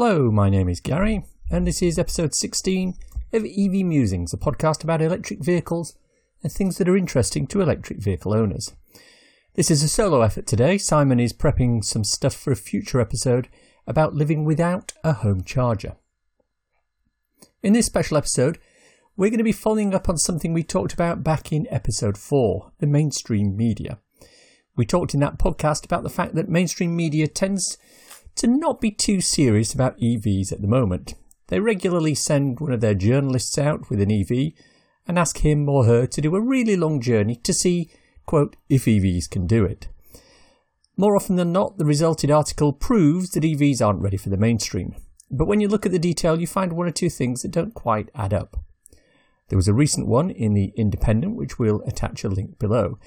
Hello, my name is Gary, and this is episode 16 of EV Musings, a podcast about electric vehicles and things that are interesting to electric vehicle owners. This is a solo effort today. Simon is prepping some stuff for a future episode about living without a home charger. In this special episode, we're going to be following up on something we talked about back in episode 4 the mainstream media. We talked in that podcast about the fact that mainstream media tends to not be too serious about EVs at the moment. They regularly send one of their journalists out with an EV and ask him or her to do a really long journey to see, quote, if EVs can do it. More often than not, the resulted article proves that EVs aren't ready for the mainstream. But when you look at the detail, you find one or two things that don't quite add up. There was a recent one in The Independent, which we'll attach a link below,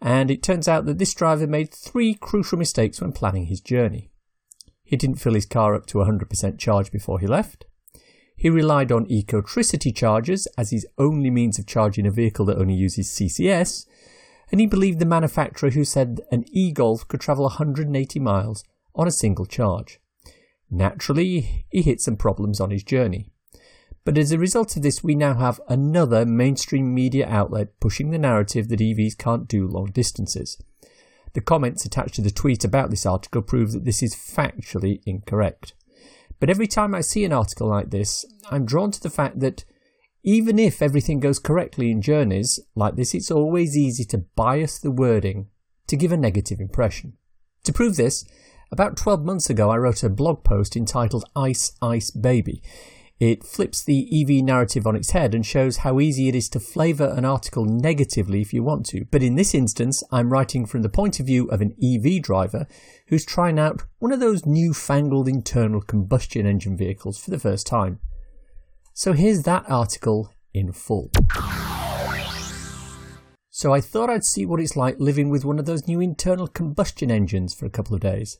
and it turns out that this driver made three crucial mistakes when planning his journey. He didn't fill his car up to 100% charge before he left. He relied on Ecotricity chargers as his only means of charging a vehicle that only uses CCS, and he believed the manufacturer who said an e-Golf could travel 180 miles on a single charge. Naturally, he hit some problems on his journey. But as a result of this, we now have another mainstream media outlet pushing the narrative that EVs can't do long distances. The comments attached to the tweet about this article prove that this is factually incorrect. But every time I see an article like this, I'm drawn to the fact that even if everything goes correctly in journeys like this, it's always easy to bias the wording to give a negative impression. To prove this, about 12 months ago I wrote a blog post entitled Ice Ice Baby. It flips the EV narrative on its head and shows how easy it is to flavour an article negatively if you want to. But in this instance, I'm writing from the point of view of an EV driver who's trying out one of those newfangled internal combustion engine vehicles for the first time. So here's that article in full. So I thought I'd see what it's like living with one of those new internal combustion engines for a couple of days.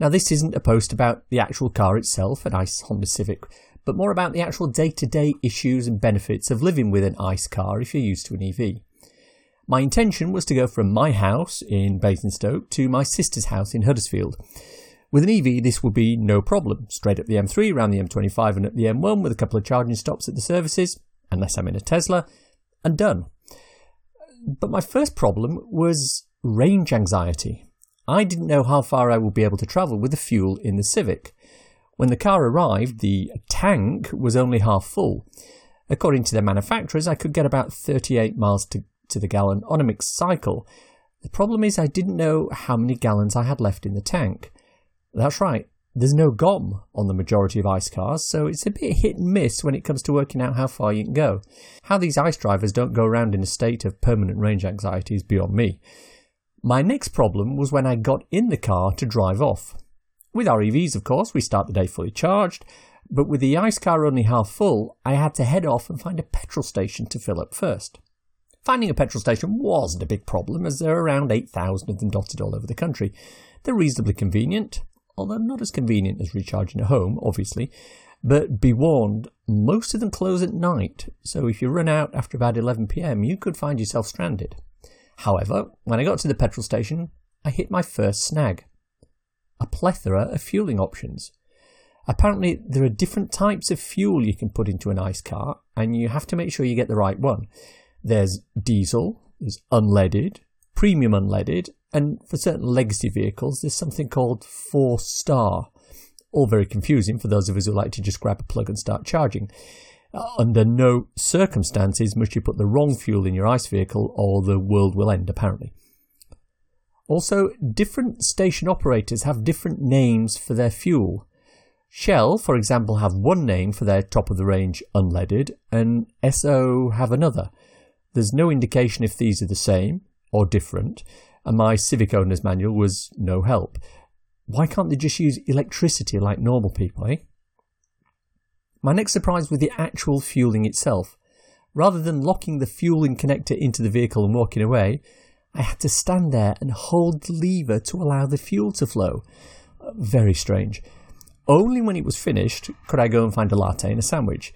Now, this isn't a post about the actual car itself, a nice Honda Civic, but more about the actual day to day issues and benefits of living with an ICE car if you're used to an EV. My intention was to go from my house in Basingstoke to my sister's house in Huddersfield. With an EV, this would be no problem. Straight up the M3, around the M25 and up the M1 with a couple of charging stops at the services, unless I'm in a Tesla, and done. But my first problem was range anxiety. I didn't know how far I would be able to travel with the fuel in the Civic. When the car arrived, the tank was only half full. According to the manufacturers, I could get about 38 miles to, to the gallon on a mixed cycle. The problem is I didn't know how many gallons I had left in the tank. That's right, there's no GOM on the majority of ICE cars, so it's a bit hit and miss when it comes to working out how far you can go. How these ICE drivers don't go around in a state of permanent range anxiety is beyond me. My next problem was when I got in the car to drive off. With our EVs, of course, we start the day fully charged, but with the ICE car only half full, I had to head off and find a petrol station to fill up first. Finding a petrol station wasn't a big problem, as there are around 8,000 of them dotted all over the country. They're reasonably convenient, although not as convenient as recharging at home, obviously. But be warned, most of them close at night, so if you run out after about 11pm, you could find yourself stranded. However, when I got to the petrol station, I hit my first snag a plethora of fueling options. Apparently, there are different types of fuel you can put into an ICE car, and you have to make sure you get the right one. There's diesel, there's unleaded, premium unleaded, and for certain legacy vehicles, there's something called four star. All very confusing for those of us who like to just grab a plug and start charging. Uh, under no circumstances must you put the wrong fuel in your ICE vehicle, or the world will end, apparently. Also, different station operators have different names for their fuel. Shell, for example, have one name for their top of the range unleaded, and Esso have another. There's no indication if these are the same or different, and my Civic owner's manual was no help. Why can't they just use electricity like normal people, eh? My next surprise was the actual fueling itself. Rather than locking the fueling connector into the vehicle and walking away, I had to stand there and hold the lever to allow the fuel to flow. Very strange. Only when it was finished could I go and find a latte and a sandwich.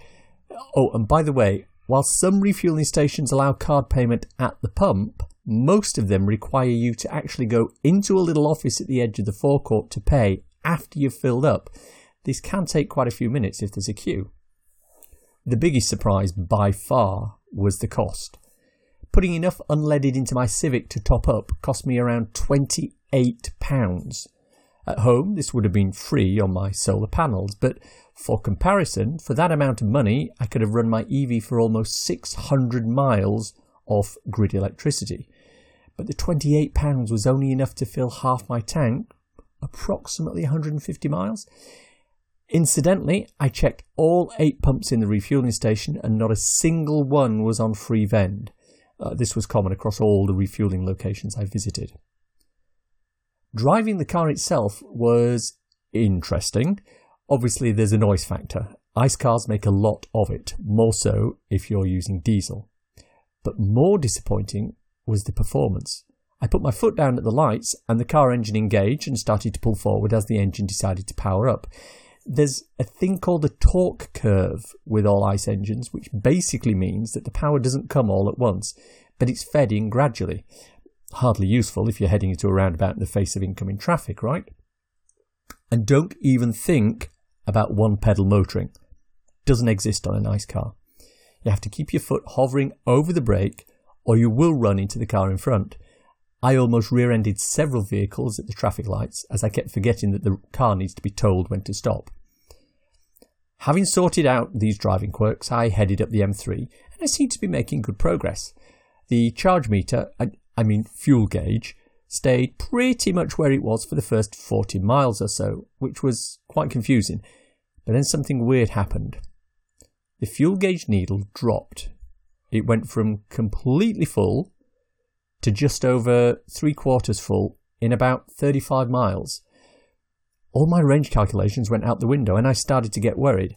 Oh, and by the way, while some refueling stations allow card payment at the pump, most of them require you to actually go into a little office at the edge of the forecourt to pay after you've filled up. this can take quite a few minutes if there's a queue. The biggest surprise by far was the cost. Putting enough unleaded into my Civic to top up cost me around £28. At home, this would have been free on my solar panels, but for comparison, for that amount of money, I could have run my EV for almost 600 miles off grid electricity. But the £28 was only enough to fill half my tank, approximately 150 miles. Incidentally, I checked all eight pumps in the refueling station and not a single one was on free vend. Uh, this was common across all the refueling locations I visited. Driving the car itself was interesting. Obviously, there's a noise factor. ICE cars make a lot of it, more so if you're using diesel. But more disappointing was the performance. I put my foot down at the lights and the car engine engaged and started to pull forward as the engine decided to power up. There's a thing called a torque curve with all ICE engines, which basically means that the power doesn't come all at once, but it's fed in gradually. Hardly useful if you're heading into a roundabout in the face of incoming traffic, right? And don't even think about one pedal motoring. Doesn't exist on an ICE car. You have to keep your foot hovering over the brake or you will run into the car in front. I almost rear ended several vehicles at the traffic lights as I kept forgetting that the car needs to be told when to stop. Having sorted out these driving quirks, I headed up the M3 and I seemed to be making good progress. The charge meter, I mean fuel gauge, stayed pretty much where it was for the first 40 miles or so, which was quite confusing. But then something weird happened. The fuel gauge needle dropped. It went from completely full to just over three quarters full in about 35 miles. All my range calculations went out the window and I started to get worried.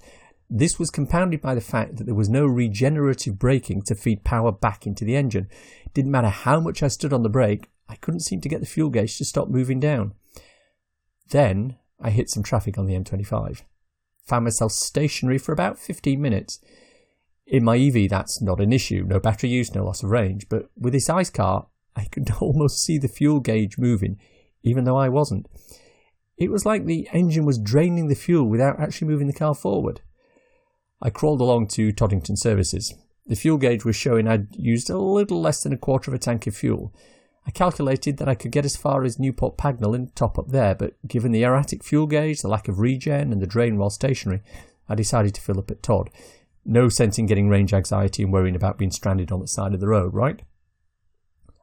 This was compounded by the fact that there was no regenerative braking to feed power back into the engine. Didn't matter how much I stood on the brake, I couldn't seem to get the fuel gauge to stop moving down. Then I hit some traffic on the M25. Found myself stationary for about 15 minutes. In my EV, that's not an issue. No battery use, no loss of range. But with this ICE car, I could almost see the fuel gauge moving, even though I wasn't. It was like the engine was draining the fuel without actually moving the car forward. I crawled along to Toddington Services. The fuel gauge was showing I'd used a little less than a quarter of a tank of fuel, I calculated that I could get as far as Newport Pagnell and top up there, but given the erratic fuel gauge, the lack of regen, and the drain while stationary, I decided to fill up at Todd. No sense in getting range anxiety and worrying about being stranded on the side of the road, right?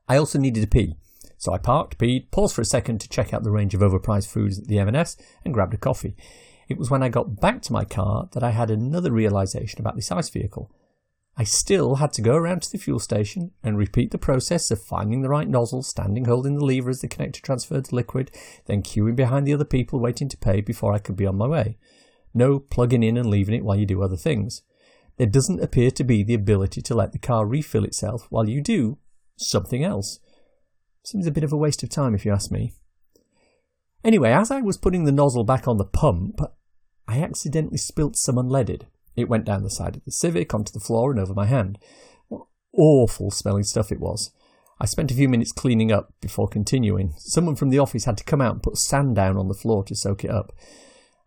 I also needed a pee, so I parked, peed, paused for a second to check out the range of overpriced foods at the M&S, and grabbed a coffee. It was when I got back to my car that I had another realization about this ICE vehicle. I still had to go around to the fuel station and repeat the process of finding the right nozzle, standing holding the lever as the connector transferred the liquid, then queuing behind the other people waiting to pay before I could be on my way. No plugging in and leaving it while you do other things. There doesn't appear to be the ability to let the car refill itself while you do something else. Seems a bit of a waste of time if you ask me. Anyway, as I was putting the nozzle back on the pump, I accidentally spilt some unleaded. It went down the side of the Civic, onto the floor, and over my hand. What awful smelling stuff it was. I spent a few minutes cleaning up before continuing. Someone from the office had to come out and put sand down on the floor to soak it up.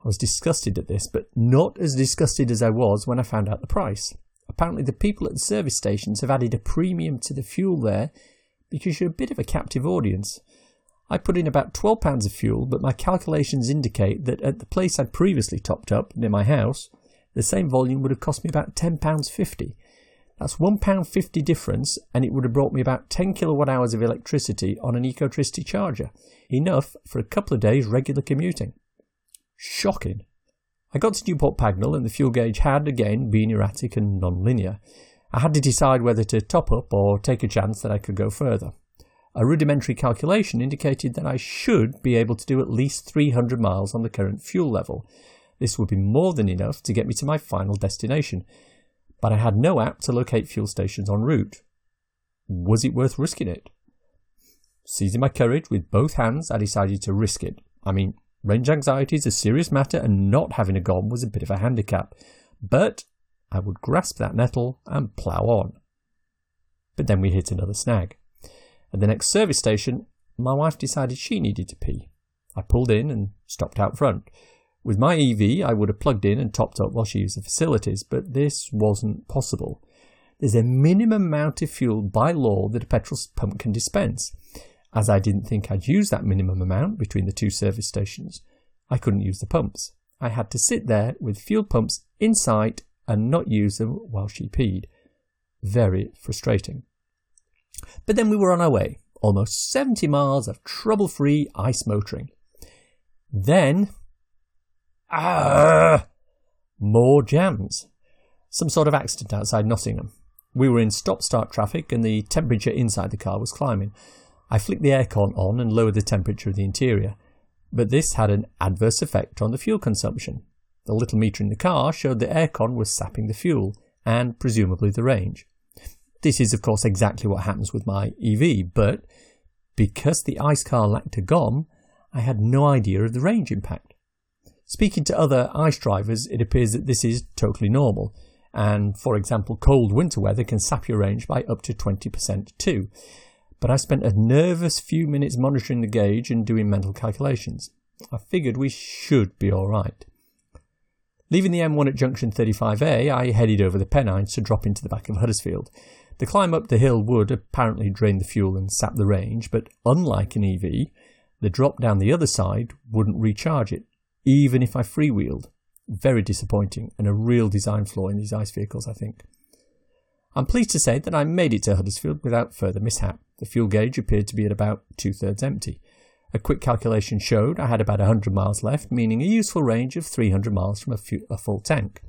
I was disgusted at this, but not as disgusted as I was when I found out the price. Apparently, the people at the service stations have added a premium to the fuel there because you're a bit of a captive audience. I put in about £12 of fuel, but my calculations indicate that at the place I'd previously topped up, near my house, the same volume would have cost me about £10.50. That's £1.50 difference, and it would have brought me about 10 kilowatt hours of electricity on an Ecotricity charger. Enough for a couple of days regular commuting. Shocking. I got to Newport Pagnell, and the fuel gauge had, again, been erratic and non-linear. I had to decide whether to top up or take a chance that I could go further. A rudimentary calculation indicated that I should be able to do at least 300 miles on the current fuel level, this would be more than enough to get me to my final destination, but I had no app to locate fuel stations en route. Was it worth risking it? Seizing my courage with both hands, I decided to risk it. I mean, range anxiety is a serious matter, and not having a GOM was a bit of a handicap. But I would grasp that nettle and plough on. But then we hit another snag. At the next service station, my wife decided she needed to pee. I pulled in and stopped out front. With my EV, I would have plugged in and topped up while she used the facilities, but this wasn't possible. There's a minimum amount of fuel by law that a petrol pump can dispense. As I didn't think I'd use that minimum amount between the two service stations, I couldn't use the pumps. I had to sit there with fuel pumps in sight and not use them while she peed. Very frustrating. But then we were on our way, almost 70 miles of trouble free ice motoring. Then, ah, more jams. Some sort of accident outside Nottingham. We were in stop start traffic and the temperature inside the car was climbing. I flicked the aircon on and lowered the temperature of the interior, but this had an adverse effect on the fuel consumption. The little meter in the car showed the aircon was sapping the fuel and presumably the range. This is, of course, exactly what happens with my EV, but because the ICE car lacked a GOM, I had no idea of the range impact. Speaking to other ICE drivers, it appears that this is totally normal, and for example, cold winter weather can sap your range by up to 20% too. But I spent a nervous few minutes monitoring the gauge and doing mental calculations. I figured we should be alright. Leaving the M1 at junction 35A, I headed over the Pennines to drop into the back of Huddersfield. The climb up the hill would apparently drain the fuel and sap the range, but unlike an EV, the drop down the other side wouldn't recharge it, even if I freewheeled. Very disappointing and a real design flaw in these ICE vehicles, I think. I'm pleased to say that I made it to Huddersfield without further mishap. The fuel gauge appeared to be at about two thirds empty. A quick calculation showed I had about 100 miles left, meaning a useful range of 300 miles from a, fu- a full tank.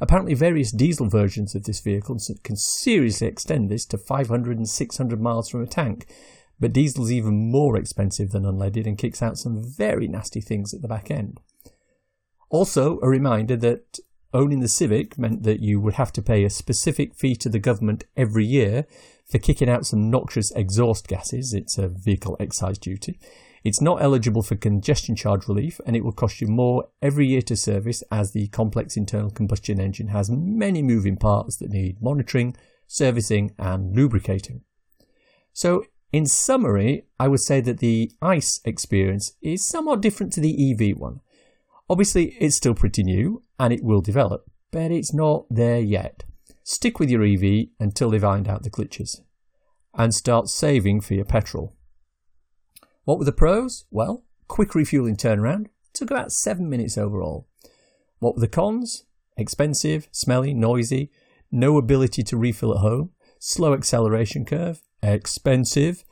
Apparently, various diesel versions of this vehicle can seriously extend this to 500 and 600 miles from a tank, but diesel's even more expensive than unleaded and kicks out some very nasty things at the back end. Also, a reminder that owning the Civic meant that you would have to pay a specific fee to the government every year for kicking out some noxious exhaust gases. It's a vehicle excise duty. It's not eligible for congestion charge relief and it will cost you more every year to service as the complex internal combustion engine has many moving parts that need monitoring, servicing and lubricating. So in summary, I would say that the ICE experience is somewhat different to the EV one. Obviously, it's still pretty new and it will develop, but it's not there yet. Stick with your EV until they find out the glitches and start saving for your petrol. What were the pros? Well, quick refueling turnaround, took about 7 minutes overall. What were the cons? Expensive, smelly, noisy, no ability to refill at home, slow acceleration curve, expensive,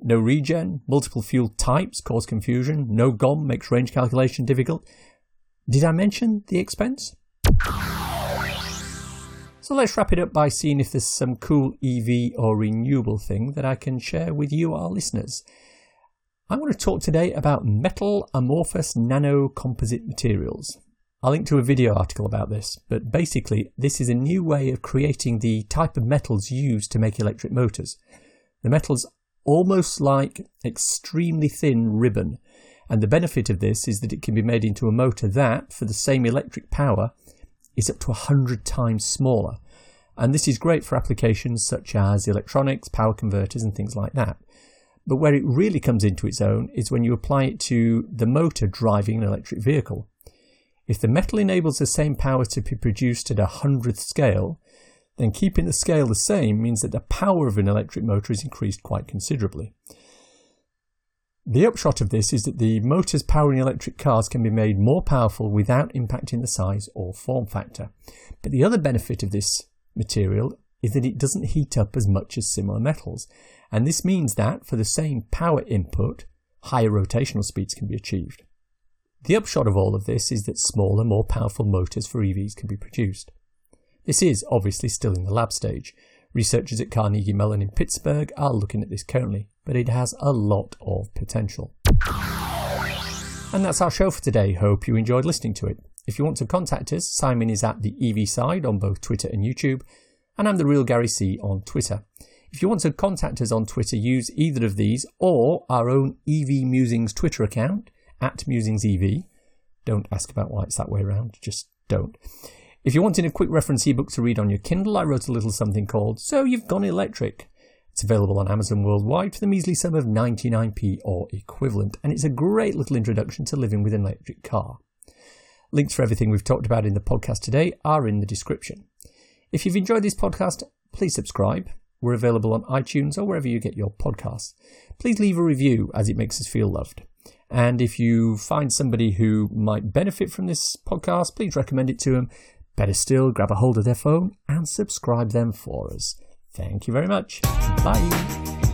no regen, multiple fuel types cause confusion, no GOM makes range calculation difficult. Did I mention the expense? So let's wrap it up by seeing if there's some cool EV or renewable thing that I can share with you, our listeners. I want to talk today about metal amorphous nano composite materials. I'll link to a video article about this, but basically, this is a new way of creating the type of metals used to make electric motors. The metal's almost like extremely thin ribbon, and the benefit of this is that it can be made into a motor that, for the same electric power, is up to 100 times smaller. And this is great for applications such as electronics, power converters, and things like that. But where it really comes into its own is when you apply it to the motor driving an electric vehicle. If the metal enables the same power to be produced at a hundredth scale, then keeping the scale the same means that the power of an electric motor is increased quite considerably. The upshot of this is that the motors powering electric cars can be made more powerful without impacting the size or form factor. But the other benefit of this material is that it doesn't heat up as much as similar metals, and this means that for the same power input, higher rotational speeds can be achieved. The upshot of all of this is that smaller, more powerful motors for EVs can be produced. This is obviously still in the lab stage. Researchers at Carnegie Mellon in Pittsburgh are looking at this currently, but it has a lot of potential. And that's our show for today. Hope you enjoyed listening to it. If you want to contact us, Simon is at the EV side on both Twitter and YouTube, and I'm the real Gary C on Twitter. If you want to contact us on Twitter, use either of these or our own EV Musings Twitter account at MusingsEV. Don't ask about why it's that way around, just don't. If you're wanting a quick reference ebook to read on your Kindle, I wrote a little something called So You've Gone Electric. It's available on Amazon worldwide for the measly sum of 99p or equivalent, and it's a great little introduction to living with an electric car. Links for everything we've talked about in the podcast today are in the description. If you've enjoyed this podcast, please subscribe. We're available on iTunes or wherever you get your podcasts. Please leave a review as it makes us feel loved. And if you find somebody who might benefit from this podcast, please recommend it to them. Better still, grab a hold of their phone and subscribe them for us. Thank you very much. Bye.